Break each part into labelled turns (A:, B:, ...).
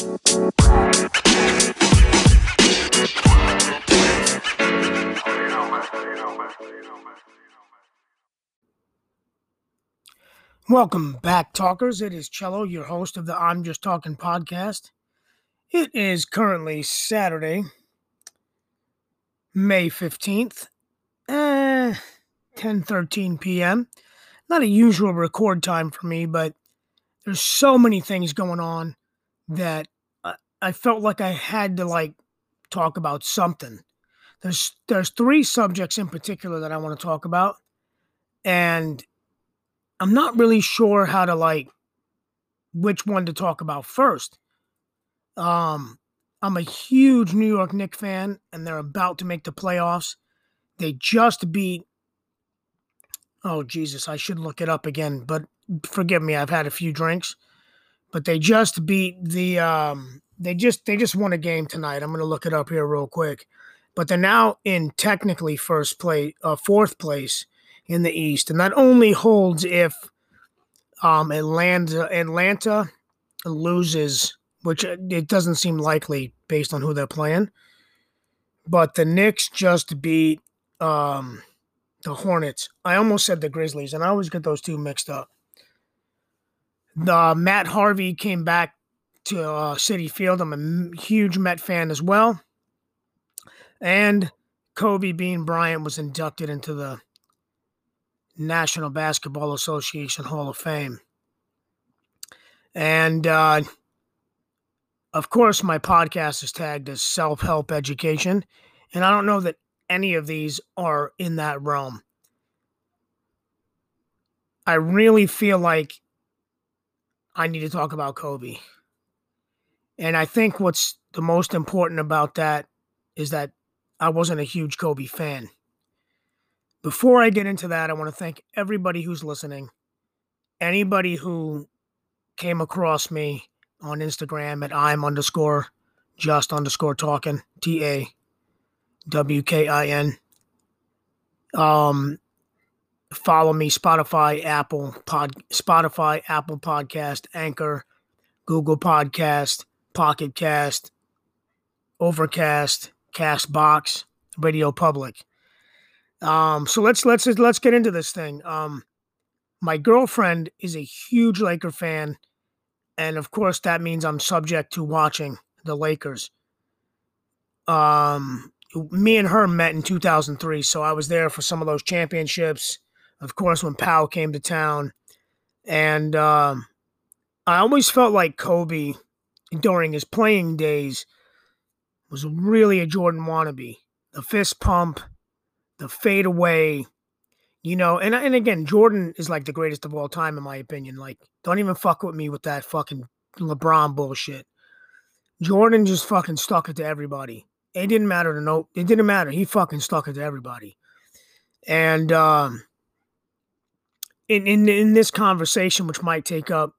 A: Welcome back, talkers. It is Cello, your host of the I'm Just Tawkin podcast. It is currently Saturday, May 15th, eh, 10 13 p.m. Not a usual record time for me, but there's so many things going on that I, felt like I had to like talk about something. There's there's three subjects in particular that I want to talk about, and I'm not really sure how to like which one to talk about first. Um, I'm a huge New York Knicks fan, and they're about to make the playoffs. They just beat. Oh Jesus, I should look it up again, but forgive me, I've had a few drinks. But they just beat the. Um, they just they just won a game tonight. I'm gonna look it up here real quick. But they're now in technically first place, uh, fourth place in the East, and that only holds if um, Atlanta Atlanta loses, which uh, it doesn't seem likely based on who they're playing. But the Knicks just beat um, the Hornets. I almost said the Grizzlies, and I always get those two mixed up. The Matt Harvey came back to uh, Citi Field. I'm a huge Met fan as well, and Kobe Bean Bryant was inducted into the National Basketball Association Hall of Fame. And uh, of course, my podcast is tagged as self help education. And I don't know that any of these are in that realm. I really feel like I need to talk about Kobe. And I think what's the most important about that is that I wasn't a huge Kobe fan. Before I get into that, I want to thank everybody who's listening. Anybody who came across me on Instagram at I'm underscore just underscore talking, T A W K I N. Um, follow me Spotify, Apple Pod, Spotify, Apple Podcast, Anchor, Google Podcast, Pocket Cast, Overcast, Castbox, Radio Public. Um, so let's let's let's get into this thing. Um, my girlfriend is a huge Laker fan, and of course that means I'm subject to watching the Lakers. Um, me and her met in 2003, so I was there for some of those championships. Of course, when Pau came to town, and um, I always felt like Kobe during his playing days was really a Jordan wannabe. The fist pump, the fadeaway, you know, and and again, Jordan is like the greatest of all time in my opinion. Like, don't even fuck with me with that fucking LeBron bullshit. Jordan just fucking stuck it to everybody. It didn't matter to no, it didn't matter. He fucking stuck it to everybody. And um in in in this conversation, which might take up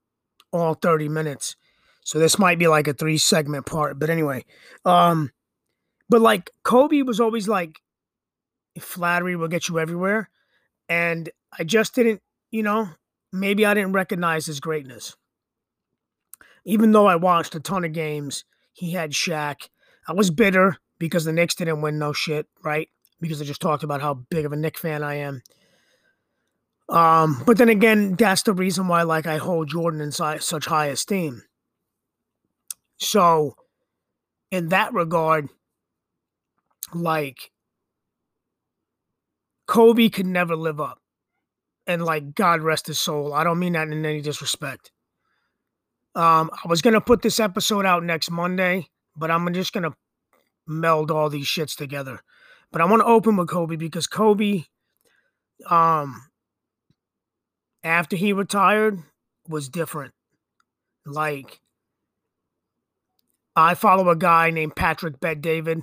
A: all 30 minutes. So this might be like a three segment part. But anyway, um, but like Kobe was always like flattery will get you everywhere. And I just didn't, you know, maybe I didn't recognize his greatness. Even though I watched a ton of games, he had Shaq. I was bitter because the Knicks didn't win no shit, right? Because I just talked about how big of a Knick fan I am. Um, but then again, that's the reason why like I hold Jordan in such high esteem. So, in that regard, like Kobe could never live up. And like God rest his soul. I don't mean that in any disrespect. Um, I was gonna put this episode out next Monday, but I'm just gonna meld all these shits together. But I want to open with Kobe because Kobe, um, after he retired, was different. Like, I follow a guy named Patrick Bet-David,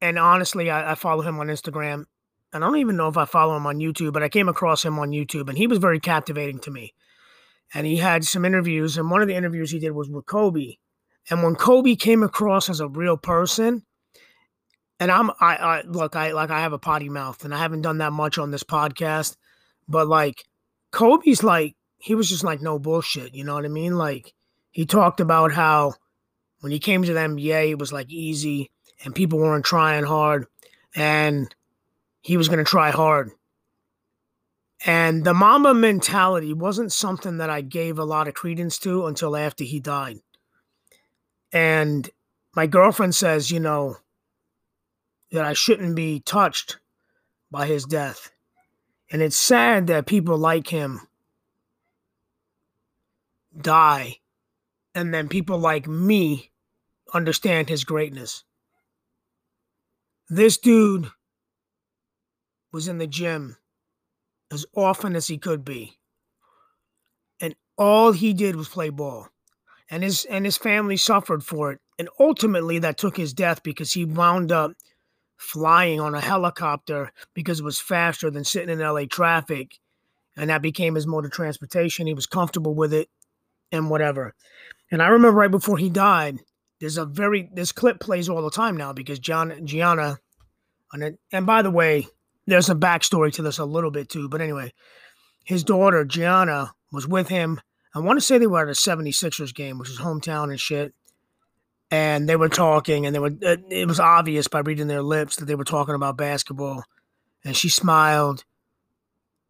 A: and honestly, I, I follow him on Instagram, and I don't even know if I follow him on YouTube, but I came across him on YouTube and he was very captivating to me. And he had some interviews, and one of the interviews he did was with Kobe. And when Kobe came across as a real person, and I'm I, I look, I like I have a potty mouth and I haven't done that much on this podcast, but like Kobe's like he was just like no bullshit, you know what I mean? Like he talked about how when he came to the NBA, it was like easy and people weren't trying hard and he was going to try hard. And the Mamba mentality wasn't something that I gave a lot of credence to until after he died. And my girlfriend says, you know, that I shouldn't be touched by his death. And it's sad that people like him die and then people like me understand his greatness. This dude was in the gym as often as he could be. And all he did was play ball. And his and his family suffered for it. And ultimately that took his death because he wound up flying on a helicopter because it was faster than sitting in LA traffic. And that became his mode of transportation. He was comfortable with it and whatever. And I remember right before he died, there's a very this clip plays all the time now because John Gianna and and by the way, there's a backstory to this a little bit too. But anyway, his daughter Gianna was with him. I want to say they were at a 76ers game, which is hometown and shit. And they were talking, and they were. Uh, it was obvious by reading their lips that they were talking about basketball. And she smiled,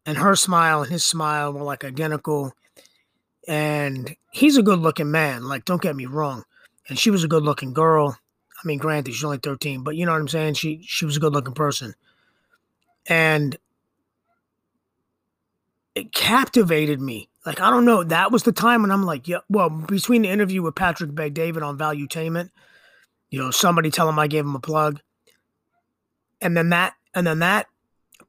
A: and her smile and his smile were like identical. And he's a good-looking man. Like, don't get me wrong and she was a good looking girl. I mean, granted, she's only 13, but you know what I'm saying? She she was a good looking person. And it captivated me. Like, I don't know. That was the time when I'm like, yeah, well, between the interview with Patrick Bet-David on Valuetainment, you know, somebody tell him I gave him a plug. And then that and then that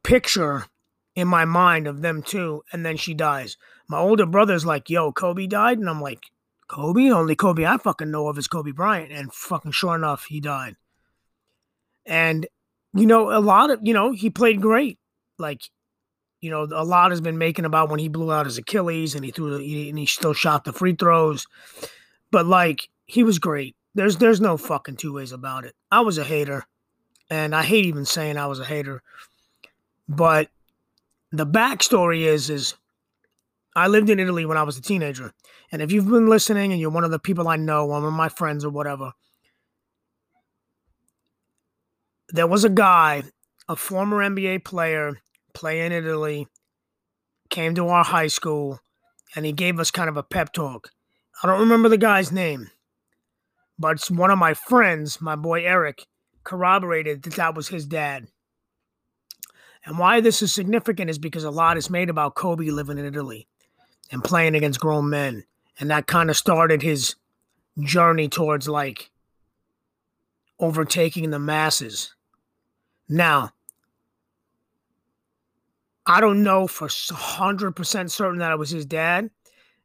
A: picture in my mind of them two, and then she dies. My older brother's like, yo, Kobe died. And I'm like, Kobe, only Kobe I fucking know of is Kobe Bryant, and fucking sure enough, he died. And you know, a lot of you know, he played great. Like, you know, a lot has been making about when he blew out his Achilles and he threw and he still shot the free throws. But like, he was great. There's there's no fucking two ways about it. I was a hater, and I hate even saying I was a hater. But the backstory is is I lived in Italy when I was a teenager. And if you've been listening and you're one of the people I know, one of my friends or whatever, there was a guy, a former NBA player, playing in Italy, came to our high school, and he gave us kind of a pep talk. I don't remember the guy's name, but one of my friends, my boy Eric, corroborated that that was his dad. And why this is significant is because a lot is made about Kobe living in Italy and playing against grown men. And that kind of started his journey towards like overtaking the masses. Now, I don't know for 100% certain that it was his dad,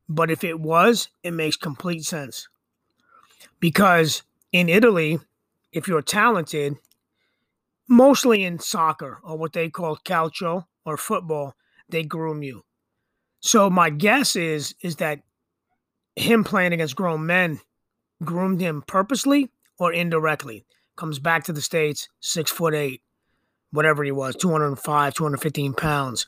A: but if it was, it makes complete sense. Because in Italy, if you're talented, mostly in soccer or what they call calcio or football, they groom you. So my guess is is that him playing against grown men groomed him purposely or indirectly. Comes back to the states, six foot eight, whatever he was, 205, 215 pounds.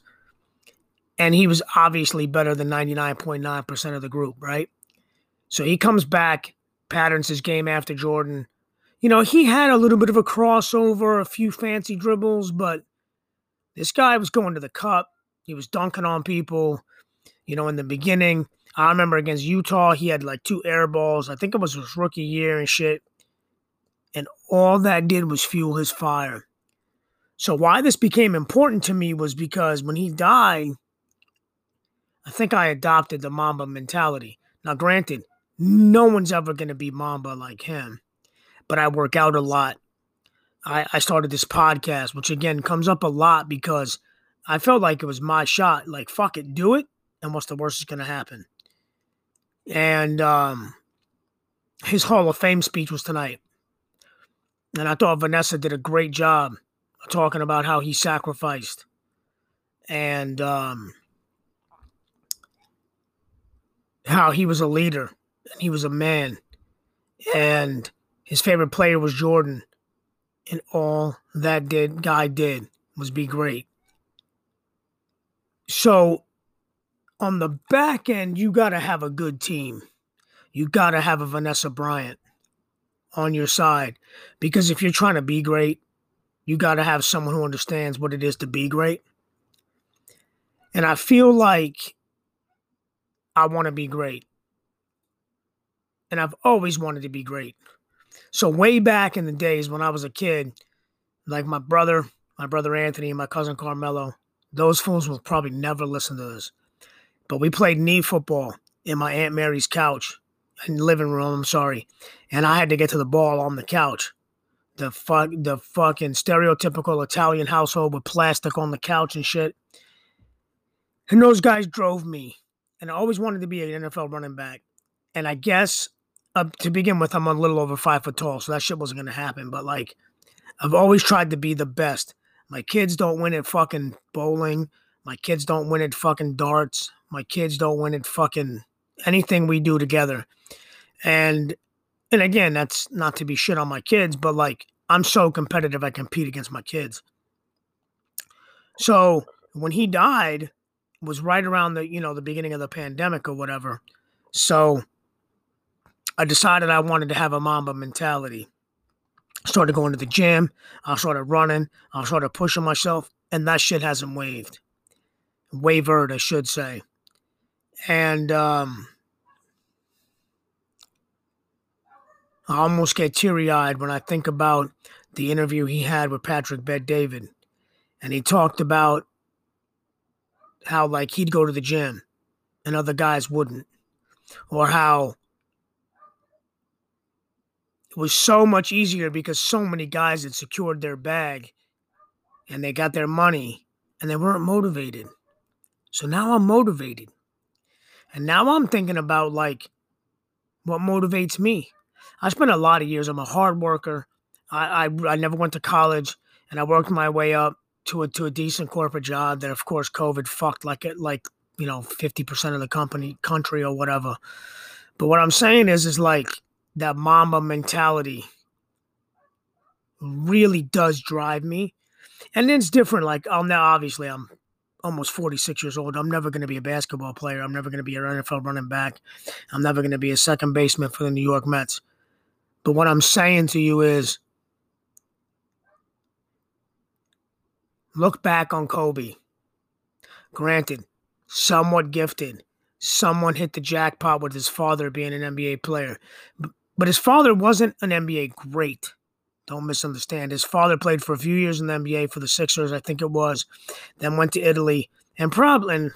A: And he was obviously better than 99.9% of the group, right? So he comes back, patterns his game after Jordan. You know, he had a little bit of a crossover, a few fancy dribbles, but this guy was going to the cup. He was dunking on people. You know, in the beginning, I remember against Utah, he had like two air balls. I think it was his rookie year and shit. And all that did was fuel his fire. So, why this became important to me was because when he died, I think I adopted the Mamba mentality. Now, granted, no one's ever going to be Mamba like him, but I work out a lot. I, I started this podcast, which again comes up a lot because I felt like it was my shot. Like, fuck it, do it and what's the worst that's going to happen. And um, his Hall of Fame speech was tonight. And I thought Vanessa did a great job talking about how he sacrificed and um, how he was a leader and he was a man. And his favorite player was Jordan. And all that did guy did was be great. So on the back end, you got to have a good team. You got to have a Vanessa Bryant. on your side. Because if you're trying to be great, you got to have someone who understands what it is to be great. And I feel like I want to be great. And I've always wanted to be great. So, way back in the days when I was a kid, like my brother, my brother Anthony, and my cousin Carmelo, those fools will probably never listen to this. But we played knee football in my Aunt Mary's couch in living room. I'm sorry, and I had to get to the ball on the couch. The fuck, the fucking stereotypical Italian household with plastic on the couch and shit. And those guys drove me, and I always wanted to be an NFL running back. And I guess uh, to begin with, I'm a little over five foot tall, so that shit wasn't gonna happen. But like, I've always tried to be the best. My kids don't win at fucking bowling. My kids don't win at fucking darts. My kids don't win at fucking anything we do together. And and again, that's not to be shit on my kids, but like I'm so competitive I compete against my kids. So when he died was right around the, you know, the beginning of the pandemic or whatever. So I decided I wanted to have a Mamba mentality. Started going to the gym. I started running. I started pushing myself, and that shit hasn't waved. Wavered, I should say. And um, I almost get teary eyed when I think about the interview he had with Patrick Bet-David. And he talked about how, like, he'd go to the gym and other guys wouldn't. Or how it was so much easier because so many guys had secured their bag and they got their money and they weren't motivated. So now I'm motivated. And now I'm thinking about like what motivates me. I spent a lot of years, I'm a hard worker. I, I, I never went to college and I worked my way up to a to a decent corporate job that of course COVID fucked like it like, you know, 50% of the company country or whatever. But what I'm saying is is like that Mamba mentality really does drive me. And it's different. Like, I'm now obviously I'm almost 46 years old. I'm never going to be a basketball player. I'm never going to be an NFL running back. I'm never going to be a second baseman for the New York Mets. But what I'm saying to you is look back on Kobe. Granted, somewhat gifted. Someone hit the jackpot with his father being an NBA player. But his father wasn't an NBA great. Don't misunderstand. His father played for a few years in the NBA for the Sixers, I think it was, then went to Italy. And probably, and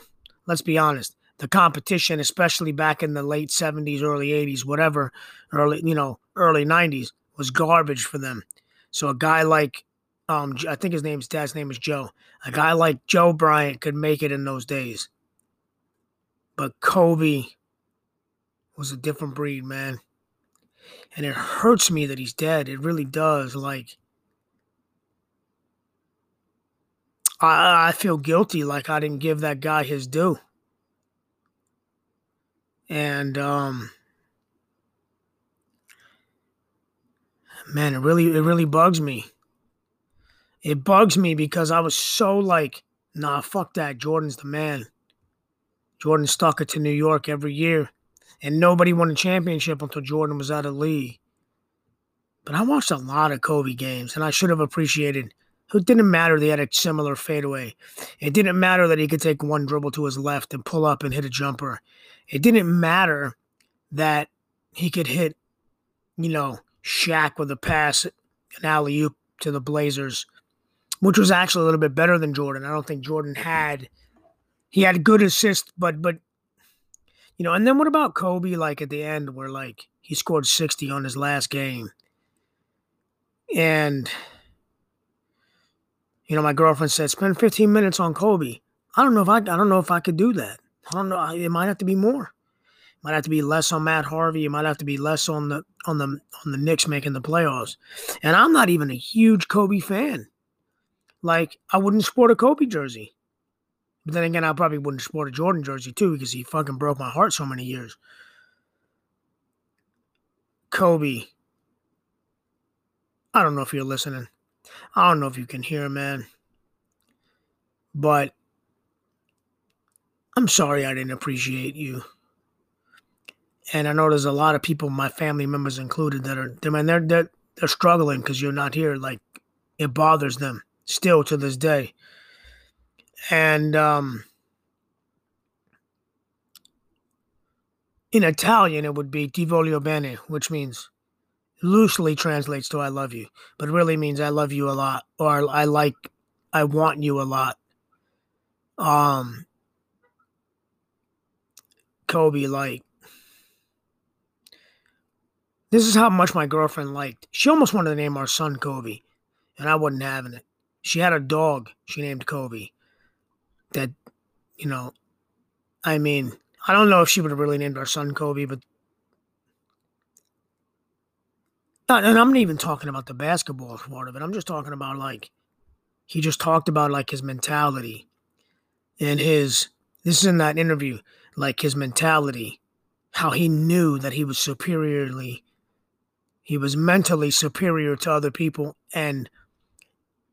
A: let's be honest, the competition, especially back in the late 70s, early 80s, whatever, early, you know, early 90s, was garbage for them. So a guy like, um, I think his name's dad's name is Joe. A guy like Joe Bryant could make it in those days. But Kobe was a different breed, man and it hurts me that he's dead. It really does. Like, I, I feel guilty, like I didn't give that guy his due. And, um, man, it really, it really bugs me. It bugs me because I was so like, nah, fuck that. Jordan's the man. Jordan stuck it to New York every year and nobody won a championship until Jordan was out of league. But I watched a lot of Kobe games, and I should have appreciated. It didn't matter they had a similar fadeaway. It didn't matter that he could take one dribble to his left and pull up and hit a jumper. It didn't matter that he could hit, you know, Shaq with a pass, an alley oop to the Blazers, which was actually a little bit better than Jordan. I don't think Jordan had he had good assists, but but you know, and then what about Kobe like at the end where like he scored 60 on his last game? And you know, my girlfriend said, spend 15 minutes on Kobe. I don't know if I I don't know if I could do that. I don't know. It might have to be more. It might have to be less on Matt Harvey. It might have to be less on the on the on the Knicks making the playoffs. And I'm not even a huge Kobe fan. Like I wouldn't sport a Kobe jersey. But then again, I probably wouldn't sport a Jordan jersey too because he fucking broke my heart so many years. Kobe. I don't know if you're listening. I don't know if you can hear, man. But I'm sorry I didn't appreciate you. And I know there's a lot of people, my family members included, that are, I mean, they're, they're, they're struggling because you're not here. Like, it bothers them still to this day. And, um, in Italian, it would be Ti voglio bene, which means loosely translates to I love you, but really means I love you a lot or I like, I want you a lot. Um, Kobe, like, this is how much my girlfriend liked. She almost wanted to name our son Kobe, and I wasn't having it. She had a dog she named Kobe. That, you know, I mean, I don't know if she would have really named our son Kobe, but. And I'm not even talking about the basketball part of it. I'm just talking about like, he just talked about like his mentality and his. This is in that interview, like his mentality, how he knew that he was superiorly he was mentally superior to other people, and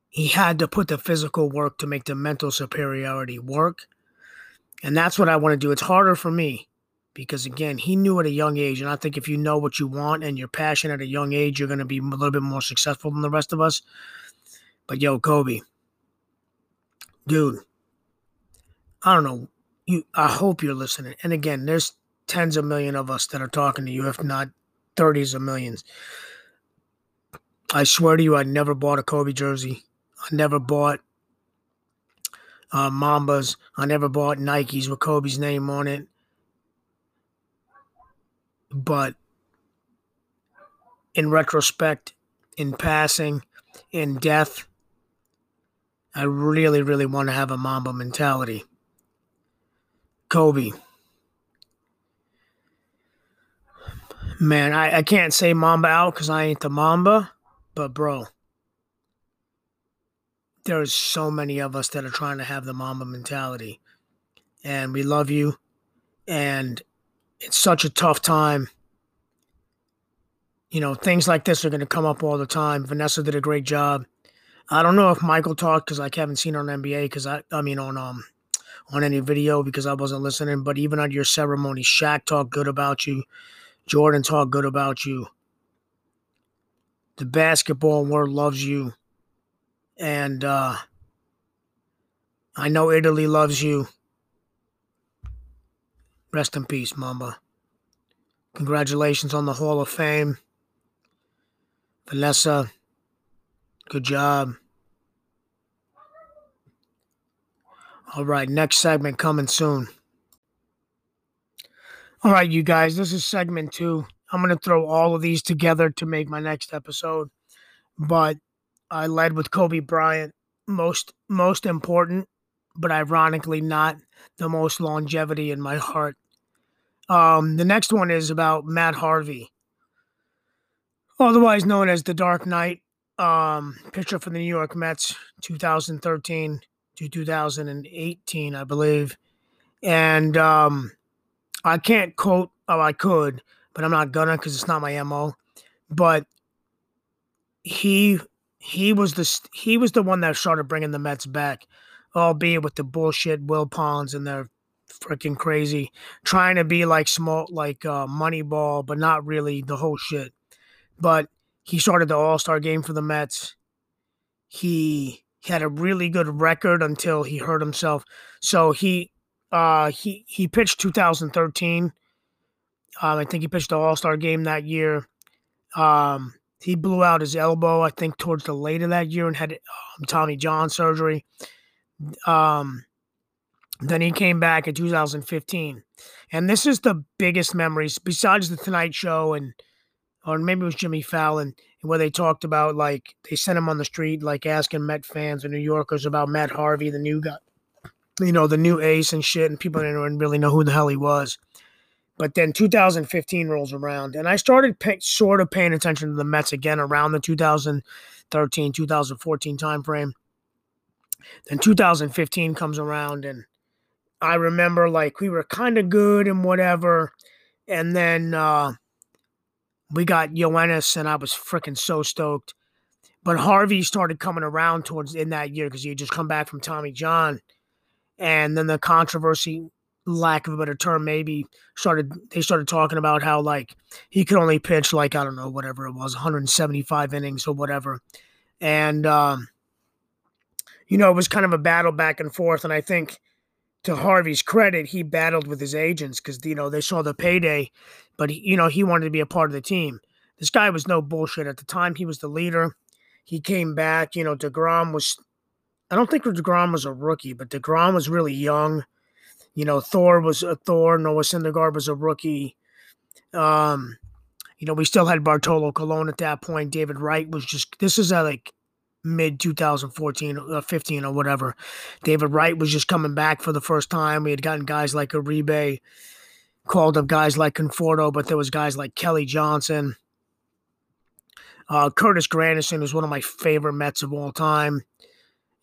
A: he had to put the physical work to make the mental superiority work. And that's what I want to do. It's harder for me because, again, he knew at a young age. And I think if you know what you want and you're passionate at a young age, you're going to be a little bit more successful than the rest of us. But yo, Kobe, dude, I don't know. You, I hope you're listening. And again, there's tens of million of us that are talking to you, if not 30s of millions. I swear to you, I never bought a Kobe jersey. I never bought uh, Mambas. I never bought Nikes with Kobe's name on it. But in retrospect, in passing, in death, I really, really want to have a Mamba mentality. Kobe. Man, I, I can't say Mamba out because I ain't the Mamba, but bro, there's so many of us that are trying to have the Mamba mentality. And we love you. And it's such a tough time. You know, things like this are going to come up all the time. Vanessa did a great job. I don't know if Michael talked because I haven't seen on NBA because I, I mean, on um, on any video because I wasn't listening. But even at your ceremony, Shaq talked good about you. Jordan talked good about you. The basketball world loves you. And uh, I know Italy loves you. Rest in peace, Mamba. Congratulations on the Hall of Fame. Vanessa, good job. All right, next segment coming soon. All right, you guys, this is segment two. I'm going to throw all of these together to make my next episode. But I led with Kobe Bryant, most most important, but ironically not the most longevity in my heart. Um, the next one is about Matt Harvey, otherwise known as the Dark Knight, um, pitcher for the New York Mets, 2013 to 2018, I believe, and um, I can't quote. Oh, I could, but I'm not gonna because it's not my mo. But he he was the he was the one that started bringing the Mets back, albeit with the bullshit Will Wilpons and their freaking crazy trying to be like small like uh, Moneyball, but not really the whole shit. But he started the All Star game for the Mets. He, had a really good record until he hurt himself. So he uh, he he pitched 2013. Um, I think he pitched the All Star game that year. Um, he blew out his elbow, I think, towards the late of that year and had um, Tommy John surgery. Um, then he came back in 2015, and this is the biggest memories besides the Tonight Show and, or maybe it was Jimmy Fallon, where they talked about like they sent him on the street, like asking Met fans and New Yorkers about Matt Harvey, the new guy, you know, the new ace and shit, and people didn't really know who the hell he was. But then 2015 rolls around, and I started pay, sort of paying attention to the Mets again around the 2013, 2014 timeframe. Then 2015 comes around, and I remember like we were kind of good and whatever. And then uh, we got Yoenis, and I was freaking so stoked. But Harvey started coming around towards in that year because he had just come back from Tommy John and then the controversy lack of a better term, maybe started they started talking about how like he could only pitch like I don't know whatever it was, 175 innings or whatever, and um, you know it was kind of a battle back and forth. And I think to Harvey's credit, he battled with his agents because you know they saw the payday, but he, you know he wanted to be a part of the team. This guy was no bullshit at the time. He was the leader. He came back. You know, Degrom was. I don't think Degrom was a rookie, but Degrom was really young you know, Thor was a Thor. Noah Syndergaard was a rookie. Um, you know, we still had Bartolo Colon at that point. David Wright was just. This is at like mid 2014 uh, 15 or whatever. David Wright was just coming back for the first time. We had gotten guys like Uribe, called up guys like Conforto, but there was guys like Kelly Johnson. Uh, Curtis Granderson is one of my favorite Mets of all time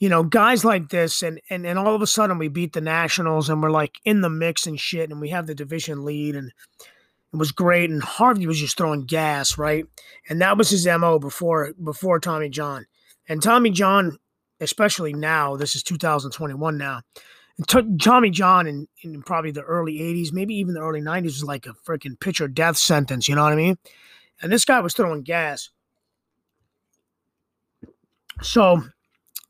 A: you know, guys like this, and and and all of a sudden we beat the Nationals and we're like in the mix and shit, and we have the division lead, and it was great. And Harvey was just throwing gas, right? And that was his mo before before Tommy John, and Tommy John, especially now, this is 2021 now. T- Tommy John in, in probably the early 80s, maybe even the early 90s, was like a freaking pitcher death sentence. You know what I mean? And this guy was throwing gas. So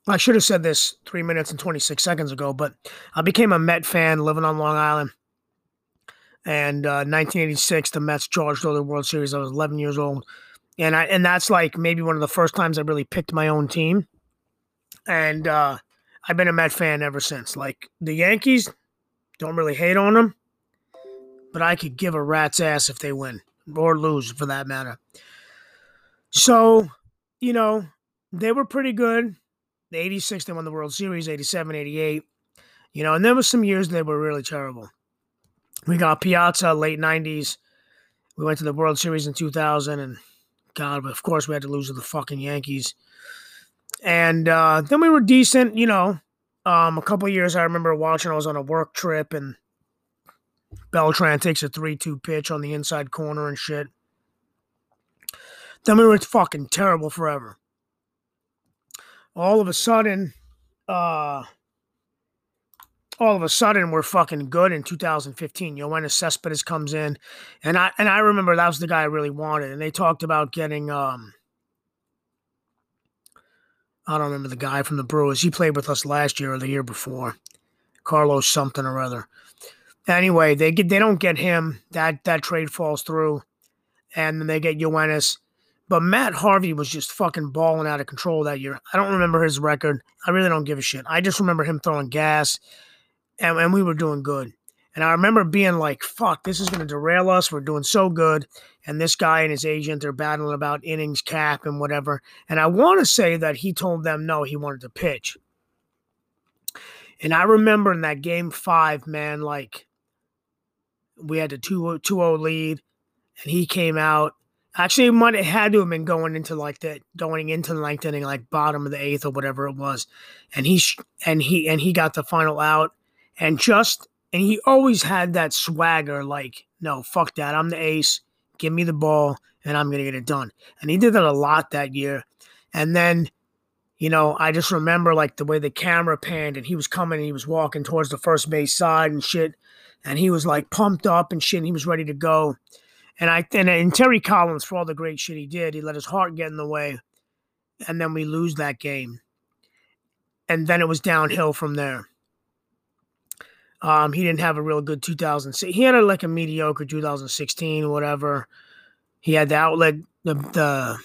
A: I should have said this three minutes and 26 seconds ago, but I became a Met fan living on Long Island. And uh, 1986, the Mets charged over the World Series. I was 11 years old, and I and that's like maybe one of the first times I really picked my own team. And uh, I've been a Met fan ever since. Like the Yankees, don't really hate on them, but I could give a rat's ass if they win or lose, for that matter. So, you know, they were pretty good. The 86, they won the World Series, 87, 88. You know, and there was some years they were really terrible. We got Piazza, late 90s. We went to the World Series in 2000, and God, but of course, we had to lose to the fucking Yankees. And uh, then we were decent, you know. Um, a couple years I remember watching, I was on a work trip, and Beltran takes a 3 2 pitch on the inside corner and shit. Then we were fucking terrible forever all of a sudden, uh, all of a sudden we're fucking good in 2015. Yoenis Cespedes comes in, and I and I remember that was the guy I really wanted. And they talked about getting um, I don't remember the guy from the Brewers. He played with us last year or the year before, Carlos something or other. Anyway, they get they don't get him. That that trade falls through, and then they get Yoenis. But Matt Harvey was just fucking balling out of control that year. I don't remember his record. I really don't give a shit. I just remember him throwing gas, and, and we were doing good. And I remember being like, fuck, this is going to derail us. We're doing so good. And this guy and his agent—they're battling about innings cap and whatever. And I want to say that he told them no, he wanted to pitch. And I remember in that game five, man, like we had a 2 0 lead, and he came out Actually, it might have had to have been going into like the going into the ninth inning, like bottom of the eighth or whatever it was, and he and he and he got the final out, and just and he always had that swagger, like no, fuck that, I'm the ace, give me the ball, and I'm gonna get it done, and he did that a lot that year, and then, you know, I just remember like the way the camera panned, and he was coming, and he was walking towards the first base side and shit, and he was like pumped up and shit, and he was ready to go. And I and, and Terry Collins for all the great shit he did, he let his heart get in the way, and then we lose that game, and then it was downhill from there. Um, he didn't have a real good 2006. He had a, like a mediocre 2016, whatever. He had the outlet, the, the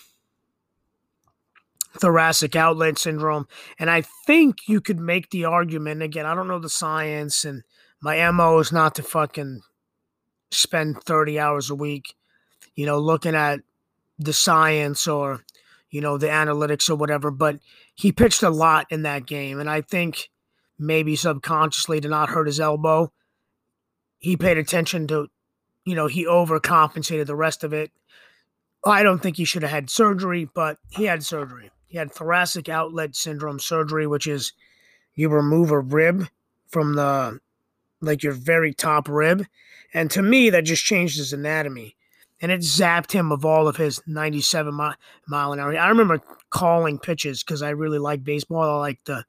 A: thoracic outlet syndrome, and I think you could make the argument again. I don't know the science, and my mo is not to fucking spend 30 hours a week, you know, looking at the science or, you know, the analytics or whatever. But he pitched a lot in that game. And I think maybe subconsciously to not hurt his elbow, he paid attention to, you know, he overcompensated the rest of it. I don't think he should have had surgery, but he had surgery. He had thoracic outlet syndrome surgery, which is you remove a rib from the like your very top rib. And to me, that just changed his anatomy. And it zapped him of all of his 97 mi- mile an hour. I remember calling pitches because I really like baseball. I like the,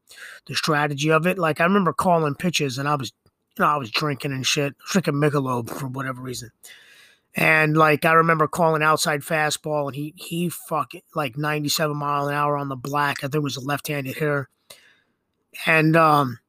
A: the strategy of it. Like, I remember calling pitches and I was you know, I was drinking and shit, drinking Michelob for whatever reason. And like I remember calling outside fastball, and he he fucking like 97 mile an hour on the black. I think it was a left-handed hitter, and um,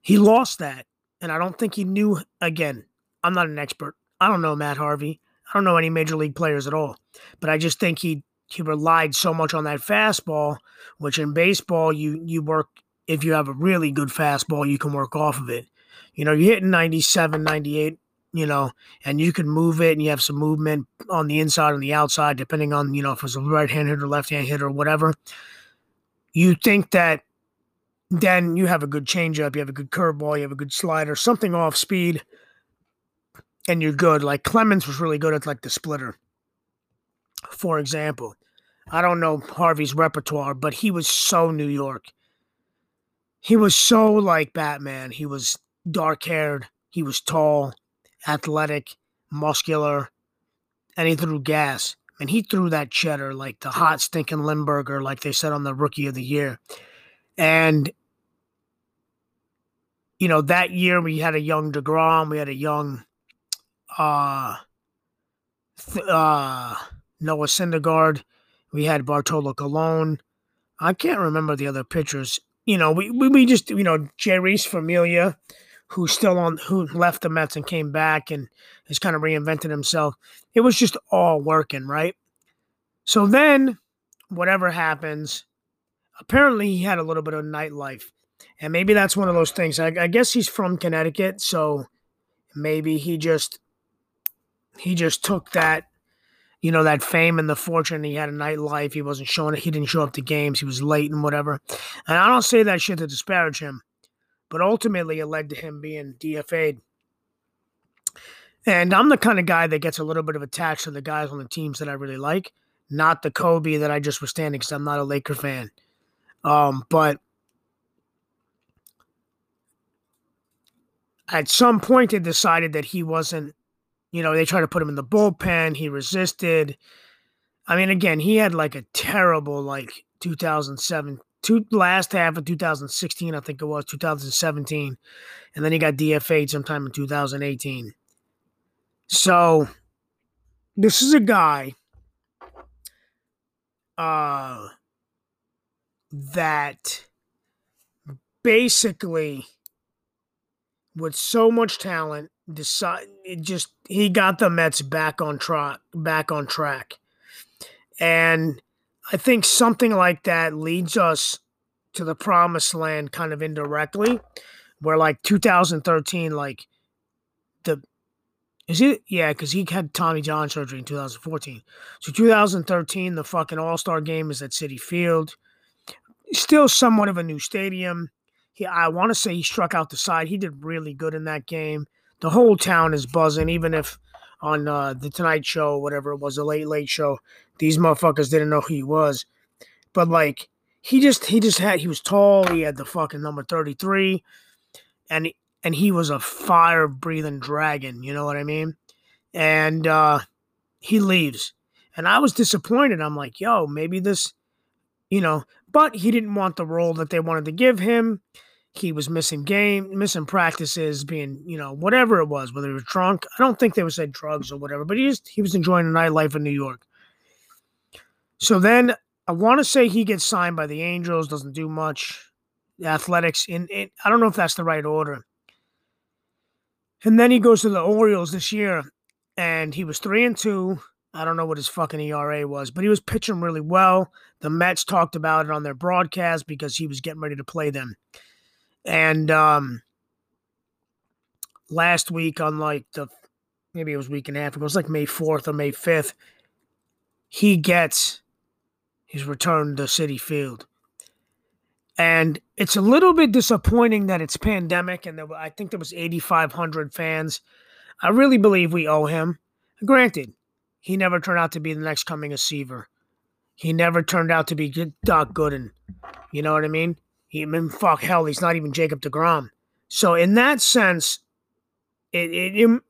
A: he lost that. And I don't think he knew. Again, I'm not an expert. I don't know Matt Harvey. I don't know any major league players at all. But I just think he he relied so much on that fastball, which in baseball you you work if you have a really good fastball, you can work off of it. You know, you're hitting 97, 98 you know, and you can move it and you have some movement on the inside and the outside, depending on, you know, if it's a right hand hitter, left hand hitter, or whatever. You think that then you have a good changeup, you have a good curveball, you have a good slider, something off speed, and you're good. Like Clemens was really good at like the splitter, for example. I don't know Harvey's repertoire, but he was so New York. He was so like Batman. He was dark haired, he was tall athletic, muscular, and he threw gas. And he threw that cheddar like the hot stinking Limburger, like they said on the Rookie of the Year. And you know that year we had a young Degrom, we had a young uh, th- uh, Noah Syndergaard, we had Bartolo Colon. I can't remember the other pitchers. You know, we, we, we just you know Jeurys Familia who's still on who left the Mets and came back and has kind of reinvented himself. It was just all working, right? So then whatever happens, apparently he had a little bit of nightlife. And maybe that's one of those things. I, I guess he's from Connecticut, so maybe he just he just took that you know, that fame and the fortune. He had a nightlife. He wasn't showing it. He didn't show up to games. He was late and whatever. And I don't say that shit to disparage him but ultimately it led to him being DFA'd. And I'm the kind of guy that gets a little bit of attached to the guys on the teams that I really like, not the Kobe that I just was standing because I'm not a Laker fan. Um, but at some point they decided that he wasn't, you know, they tried to put him in the bullpen. He resisted. I mean, again, he had like a terrible like 2007 two last half of 2016, I think it was 2017, and then he got DFA'd sometime in 2018. So this is a guy uh that basically with so much talent decide it just he got the Mets back on track back on track. And I think something like that leads us to the promised land kind of indirectly, where like 2013, like the is it yeah, because he had Tommy John surgery in 2014. So 2013, the fucking All Star game is at Citi Field. Still somewhat of a new stadium. He, I want to say he struck out the side. He did really good in that game. The whole town is buzzing, even if on uh, the Tonight Show, whatever it was, the Late Late Show, these motherfuckers didn't know who he was. But like he just he just had he was tall, he had the fucking number 33 and and he was a fire breathing dragon, you know what I mean? And uh he leaves. And I was disappointed. I'm like, "Yo, maybe this you know, but he didn't want the role that they wanted to give him. He was missing game, missing practices, being, you know, whatever it was, whether he was drunk. I don't think they would say drugs or whatever, but he just he was enjoying the nightlife in New York. So then I want to say he gets signed by the Angels, doesn't do much. The Athletics, in, I don't know if that's the right order. And then he goes to the Orioles this year, and he was three and two. I don't know what his fucking ERA was, but he was pitching really well. The Mets talked about it on their broadcast because he was getting ready to play them. And um, last week, on like the maybe it was week and a half ago, it was like May 4th or May 5th, he gets his return to Citi Field. And it's a little bit disappointing that it's pandemic and there, I think there was 8,500 fans. I really believe we owe him. Granted, he never turned out to be the next coming of Seaver. He never turned out to be Doc Gooden. You know what I mean? He, I mean, fuck hell, he's not even Jacob DeGrom. So in that sense, it, it, it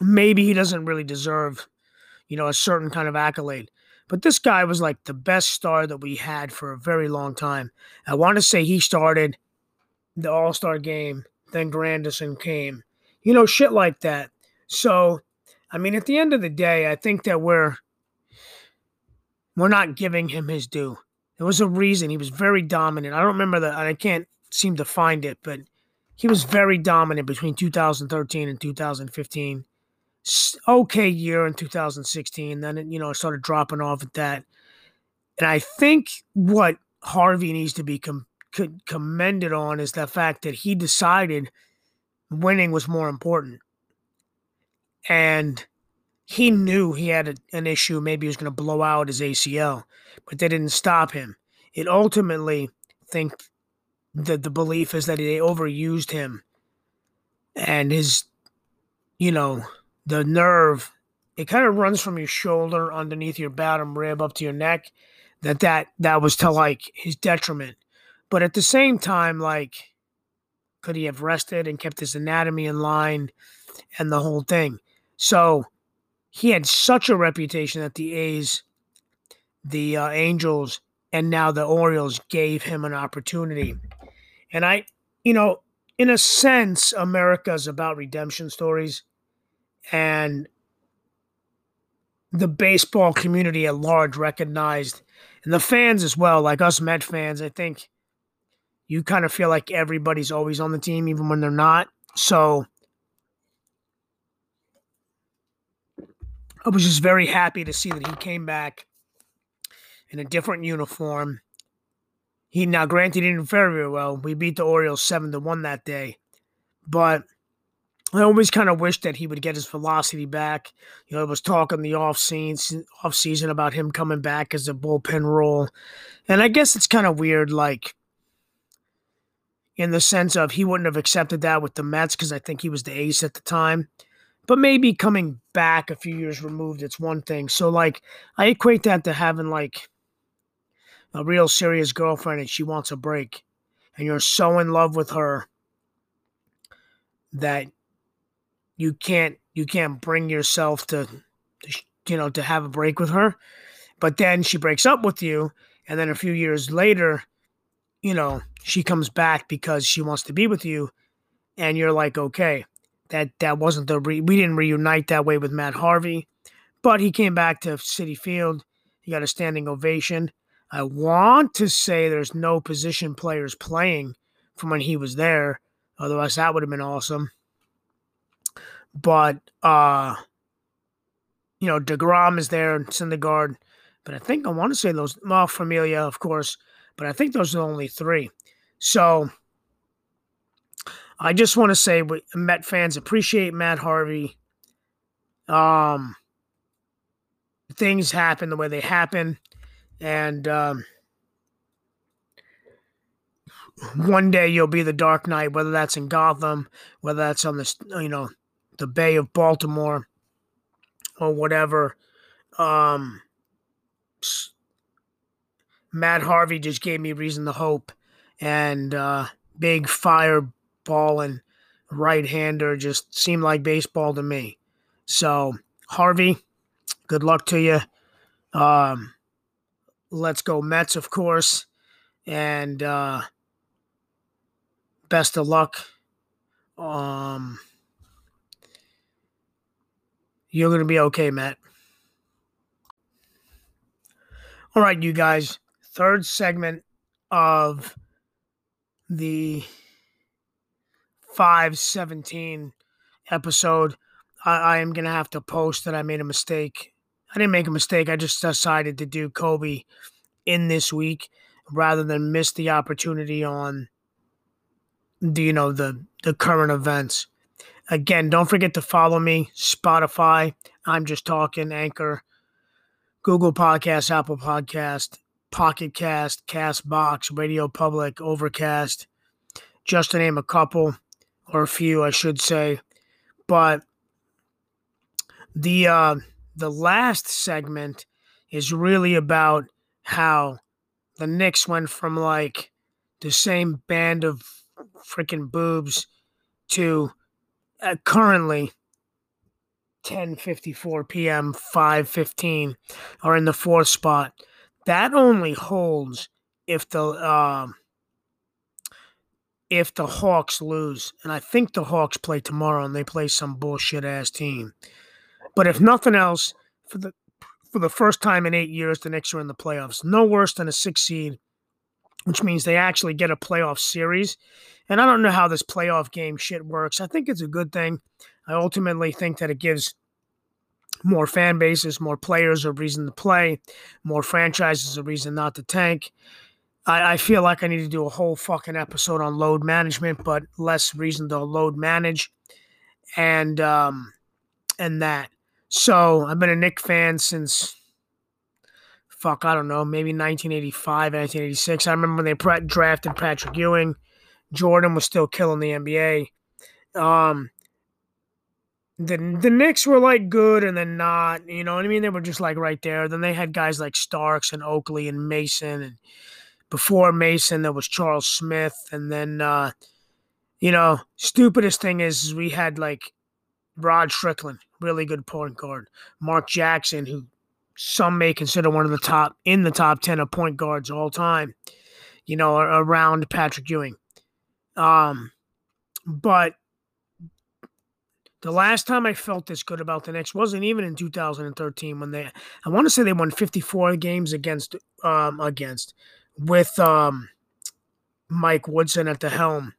A: maybe he doesn't really deserve, you know, a certain kind of accolade. But this guy was like the best star that we had for a very long time. I want to say he started the All Star game then Granderson came. You know, shit like that. So, I mean, at the end of the day, I think that we're we're not giving him his due. There was a reason he was very dominant. I don't remember that. I can't seem to find it, but he was very dominant between 2013 and 2015. Okay year in 2016. Then it, you know, started dropping off at that. And I think what Harvey needs to be com- commended on is the fact that he decided winning was more important. And he knew he had a, an issue. Maybe he was going to blow out his ACL, but they didn't stop him. It ultimately, think that the belief is that they overused him and his, you know, the nerve, it kind of runs from your shoulder underneath your bottom rib up to your neck. That that that was to like his detriment, but at the same time, like, could he have rested and kept his anatomy in line, and the whole thing? So he had such a reputation that the A's, the uh, Angels, and now the Orioles gave him an opportunity. And I, you know, in a sense, America is about redemption stories. And the baseball community at large recognized, and the fans as well, like us Met fans, I think you kind of feel like everybody's always on the team, even when they're not. So I was just very happy to see that he came back in a different uniform. He now, granted, he didn't fare very well. We beat the Orioles seven to one that day, but I always kind of wished that he would get his velocity back. You know, I was talking the off season, off season about him coming back as a bullpen role, and I guess it's kind of weird, like in the sense of he wouldn't have accepted that with the Mets because I think he was the ace at the time. But maybe coming back a few years removed, it's one thing. So, like, I equate that to having, like, a real serious girlfriend and she wants a break. And you're so in love with her that you can't you can't bring yourself to, to you know to have a break with her but then she breaks up with you and then a few years later you know she comes back because she wants to be with you and you're like okay that that wasn't the re- we didn't reunite that way with Matt Harvey, but he came back to Citi Field. He got a standing ovation. I want to say there's no position players playing from when he was there. Otherwise, that would have been awesome. But uh, you know, Degrom is there and Syndergaard. But I think I want to say those well, Familia, of course, but I think those are the only three. So I just want to say, Met fans appreciate Matt Harvey. Um, things happen the way they happen, and um, one day you'll be the Dark Knight, whether that's in Gotham, whether that's on the you know the Bay of Baltimore, or whatever. Um, Matt Harvey just gave me reason to hope, and uh, big fire ball and right hander just seemed like baseball to me. So, Harvey, good luck to you. Um, let's go Mets, of course, and uh, best of luck. Um, you're going to be okay, Matt. All right, you guys. Third segment of the 517 episode, I, I am going to have to post that I made a mistake. I didn't make a mistake. I just decided to do Kobe in this week rather than miss the opportunity on the, you know, the, the current events. Again, don't forget to follow me, Spotify. I'm Just Tawkin, Anchor, Google Podcast, Apple Podcast, Pocket Cast, Castbox, Radio Public, Overcast, just to name a couple or a few, I should say. But the uh, the last segment is really about how the Knicks went from like the same band of freaking boobs to uh, currently 10:54 p.m. 5:15 are in the fourth spot. That only holds if the uh, if the Hawks lose. And I think the Hawks play tomorrow and they play some bullshit ass team. But if nothing else, for the for the first time in eight years, the Knicks are in the playoffs. No worse than a six seed, which means they actually get a playoff series. And I don't know how this playoff game shit works. I think it's a good thing. I ultimately think that it gives more fan bases, more players a reason to play, more franchises a reason not to tank. I, I, feel like I need to do a whole fucking episode on load management, but less reason to load manage, and um, and that. So I've been a Knick fan since fuck I don't know maybe 1985, 1986. I remember when they drafted Patrick Ewing. Jordan was still killing the NBA. Um, the the Knicks were like good and then not, you know what I mean? They were just like right there. Then they had guys like Starks and Oakley and Mason and before Mason there was Charles Smith and then uh you know, stupidest thing is, we had like Rod Strickland, really good point guard. Mark Jackson, who some may consider one of the top in the top 10 of point guards all time, you know, around Patrick Ewing. Um but the last time I felt this good about the Knicks wasn't even in 2013 when they I want to say they won 54 games against um against with um Mike Woodson at the helm.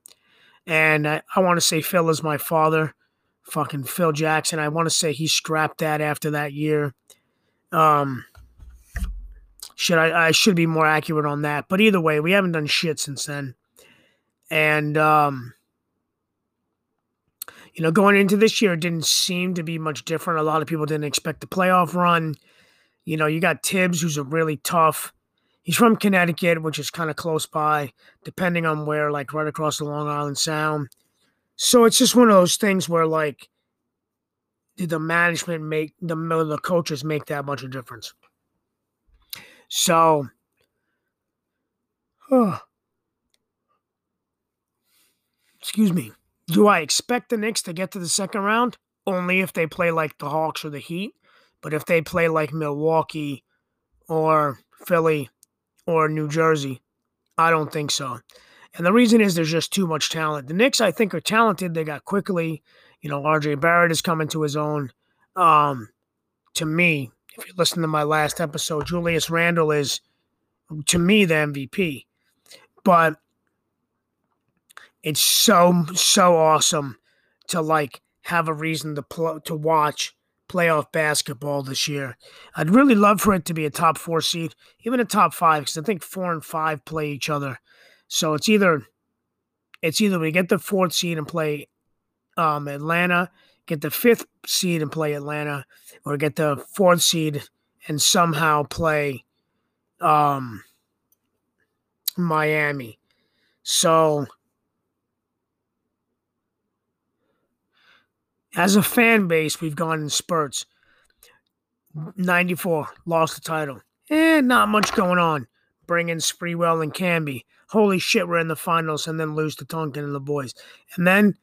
A: And I, I want to say Phil is my father. Fucking Phil Jackson. I want to say he scrapped that after that year. Um should I I should be more accurate on that. But either way, we haven't done shit since then. And um you know, going into this year, it didn't seem to be much different. A lot of people didn't expect the playoff run. You know, you got Thibs, who's a really tough. He's from Connecticut, which is kind of close by, depending on where, like right across the Long Island Sound. So it's just one of those things where, like, did the management make the the coaches make that much of a difference? So, huh. excuse me. Do I expect the Knicks to get to the second round? Only if they play like the Hawks or the Heat. But if they play like Milwaukee or Philly or New Jersey, I don't think so. And the reason is there's just too much talent. The Knicks, I think, are talented. They got quickly. You know, RJ Barrett is coming to his own. Um, to me, if you listen to my last episode, Julius Randle is, to me, the MVP. But it's so so awesome to like have a reason to pl- to watch playoff basketball this year. I'd really love for it to be a top four seed, even a top five, because I think four and five play each other. So it's either it's either we get the fourth seed and play um, Atlanta, get the fifth seed and play Atlanta, or get the fourth seed and somehow play um, Miami. So as a fan base, we've gone in spurts. 94, lost the title. Eh, not much going on. Bring in Sprewell and Camby. Holy shit, we're in the finals and then lose to Duncan and the boys. And then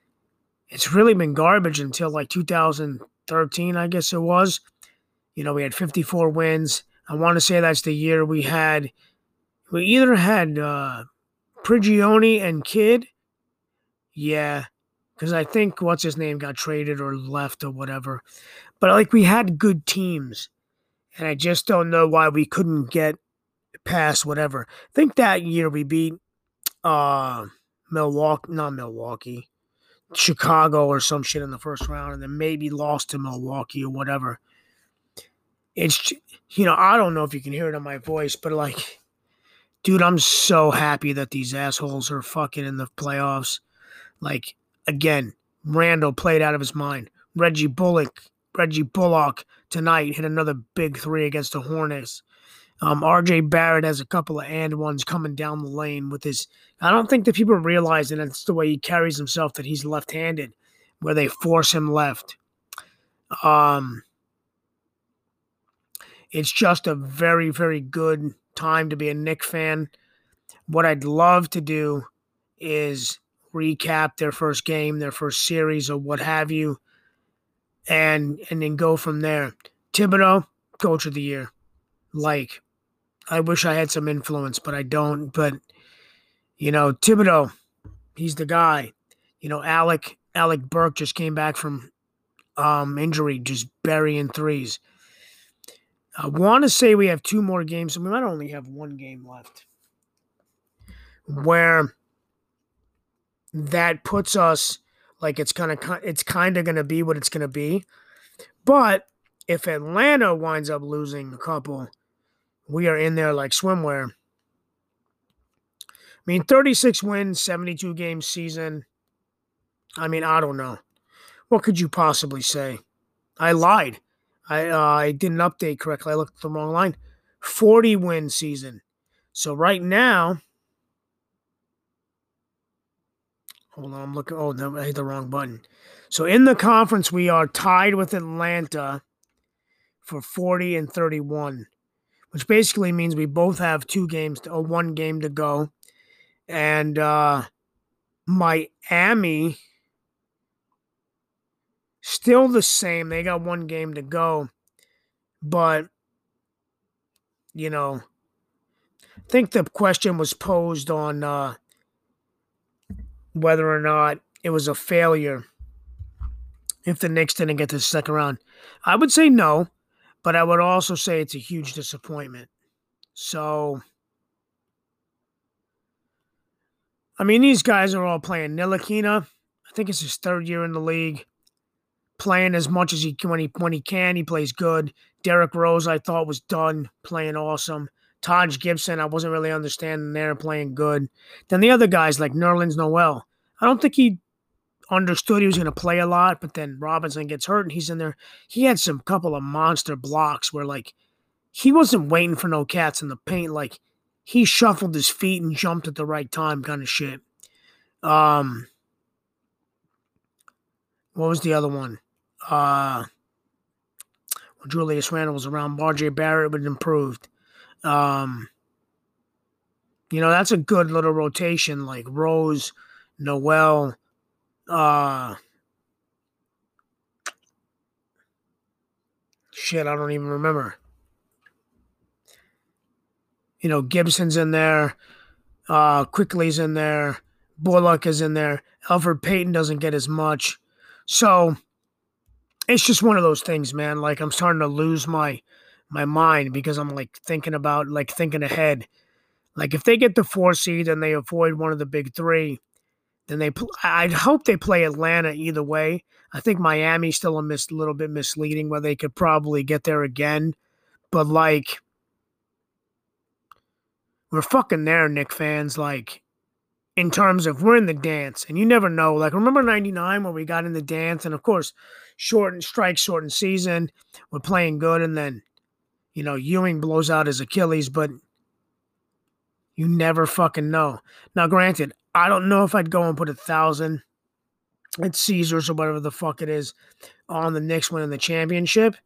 A: it's really been garbage until like 2013, I guess it was. You know, we had 54 wins. I want to say that's the year we had, we either had uh, Prigioni and Kidd. Yeah because I think what's his name got traded or left or whatever. But like we had good teams, and I just don't know why we couldn't get past whatever. I think that year we beat uh Milwaukee, not Milwaukee, Chicago or some shit in the first round, and then maybe lost to Milwaukee or whatever. It's you know I don't know if you can hear it in my voice, but like, dude, I'm so happy that these assholes are fucking in the playoffs. Like again, Randle played out of his mind. Reggie Bullock, Reggie Bullock tonight hit another big three against the Hornets. Um, RJ Barrett has a couple of and ones coming down the lane with his. I don't think that people realize, and it's the way he carries himself, that he's left-handed, where they force him left. Um, it's just a very, very good time to be a Knick fan. What I'd love to do is recap their first game, their first series, or what have you, and and then go from there. Thibodeau, coach of the year. Like, I wish I had some influence, but I don't. But you know, Thibodeau, He's the guy. You know, Alec Alec Burks just came back from um, injury, just burying threes. I want to say we have two more games, and we might only have one game left. Where that puts us like it's kind of it's kind of to be what it's to be. But if Atlanta winds up losing a couple, we are in there like swimwear. I mean, 36 wins, 72 game season. I mean, I don't know. What could you possibly say? I lied. I uh, I didn't update correctly. I looked at the wrong line. 40 win season. So right now, hold on, I'm looking. Oh, no, I hit the wrong button. So in the conference, we are tied with Atlanta for 40 and 31, which basically means we both have two games, to, or one game to go. And uh, Miami still the same. They got one game to go. But, you know, I think the question was posed on uh, whether or not it was a failure if the Knicks didn't get to the second round. I would say no, but I would also say it's a huge disappointment. So, I mean, these guys are all playing. Ntilikina, I think it's his third year in the league playing as much as he when he when he can. He plays good. Derrick Rose, I thought was done playing awesome. Taj Gibson, I wasn't really understanding there playing good. Then the other guys like Nerlens Noel, I don't think he understood he was going to play a lot, but then Robinson gets hurt and he's in there. He had some couple of monster blocks where like he wasn't waiting for no cats in the paint. Like he shuffled his feet and jumped at the right time, kind of shit. Um, what was the other one? uh, when Julius Randle was around, RJ Barrett would improved. Um, you know, that's a good little rotation like Rose, Noel, uh, shit, I don't even remember. You know, Gibson's in there, uh, Quickley's in there, Bullock is in there. Elfrid Payton doesn't get as much. So, it's just one of those things, man. Like I'm starting to lose my my mind because I'm like thinking about like thinking ahead. Like if they get the four seed and they avoid one of the big three, then they. Pl- I hope they play Atlanta either way. I think Miami's still a mis- little bit misleading, where they could probably get there again, but like we're fucking there, Knick fans. Like in terms of we're in the dance, and you never know. Like remember '99 when we got in the dance, and of course short and strike, shortened season. We're playing good, and then you know Ewing blows out his Achilles, but you never fucking know. Now, granted, I don't know if I'd go and put a thousand at Caesars or whatever the fuck it is on the Knicks winning the championship,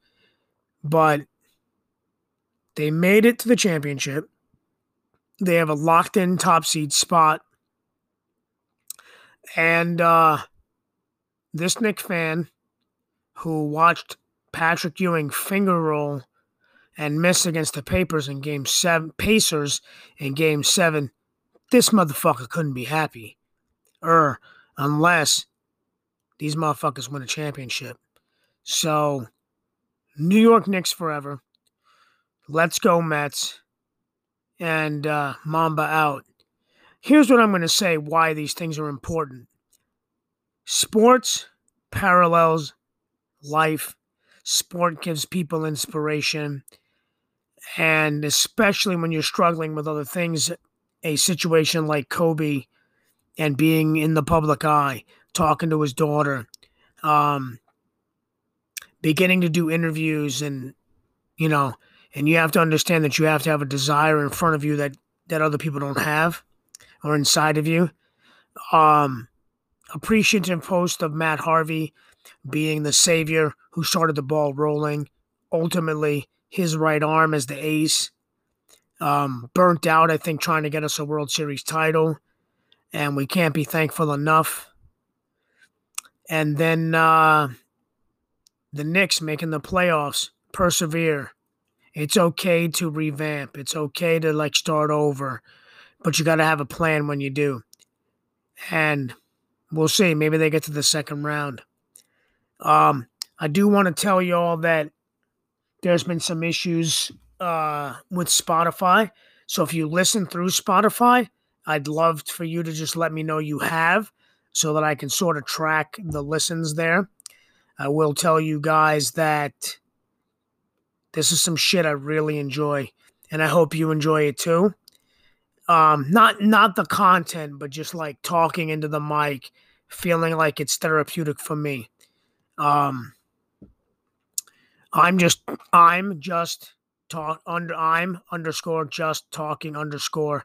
A: but they made it to the championship. They have a locked in top seed spot. And uh, this Knick fan who watched Patrick Ewing finger roll and miss against the Papers in game seven Pacers in game seven, this motherfucker couldn't be happy. Er, unless these motherfuckers win a championship. So New York Knicks forever. Let's go, Mets. And uh, Mamba out. Here's what I'm going to say why these things are important sports parallels life. Sport gives people inspiration. And especially when you're struggling with other things, a situation like Kobe and being in the public eye, talking to his daughter, um, beginning to do interviews and, you know, and you have to understand that you have to have a desire in front of you that, that other people don't have or inside of you. Um, appreciative post of Matt Harvey being the savior who started the ball rolling. Ultimately, his right arm as the ace. Um, burnt out, I think, trying to get us a World Series title. And we can't be thankful enough. And then uh, the Knicks making the playoffs, persevere. It's okay to revamp. It's okay to like start over, but you got to have a plan when you do. and we'll see. Maybe they get to the second round. Um, I do want to tell you all that there's been some issues uh, with Spotify. So if you listen through Spotify, I'd love for you to just let me know you have so that I can sort of track the listens there. I will tell you guys that this is some shit I really enjoy, and I hope you enjoy it too. Um, not not the content, but just like talking into the mic, feeling like it's therapeutic for me. Um, I'm just I'm just talk under I'm underscore just talking underscore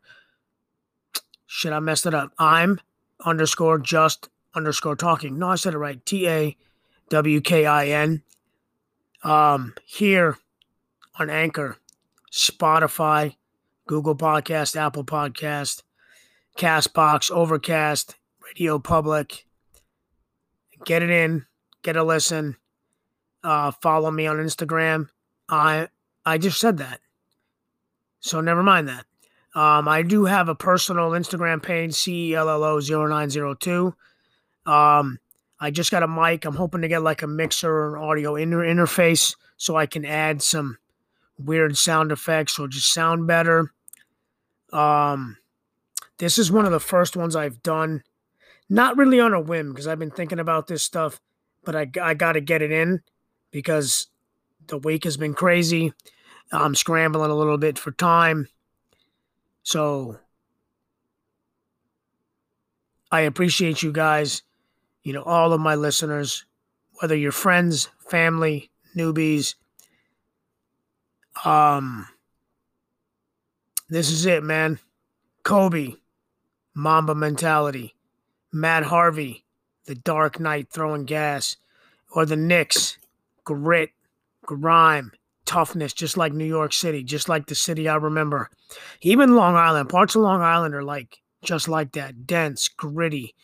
A: shit I messed it up. I'm underscore just underscore talking. No, I said it right. T A W K I N. Um here on Anchor, Spotify, Google Podcast, Apple Podcast, Castbox, Overcast, Radio Public. Get it in, get a listen. Uh, follow me on Instagram. I I just said that. So never mind that. Um, I do have a personal Instagram page, CELLO0902. Um, I just got a mic. I'm hoping to get like a mixer or an audio inter- interface so I can add some weird sound effects or just sound better. Um, this is one of the first ones I've done, not really on a whim because I've been thinking about this stuff, but I, I got to get it in because the week has been crazy. I'm scrambling a little bit for time. So I appreciate you guys, you know, all of my listeners, whether you're friends, family, newbies. Um this is it, man. Kobe, Mamba mentality. Matt Harvey, the Dark Knight throwing gas. Or the Knicks, grit, grime, toughness, just like New York City, just like the city I remember. Even Long Island, parts of Long Island are like just like that, dense, gritty.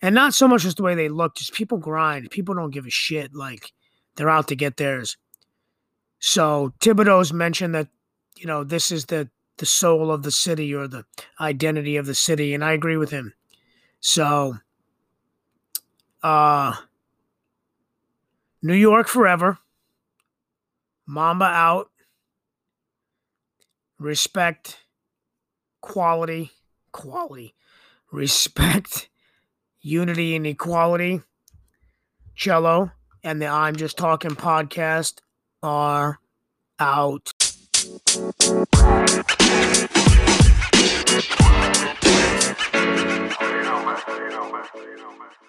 A: And not so much just the way they look, just people grind. People don't give a shit. Like they're out to get theirs. So Thibodeau's mentioned that, you know, this is the the soul of the city or the identity of the city, and I agree with him. So uh New York forever. Mamba out. Respect, quality, quality, respect, unity, and equality. Cello and the I'm Just Tawkin podcast are out. You know, man. You know, man. You know, man.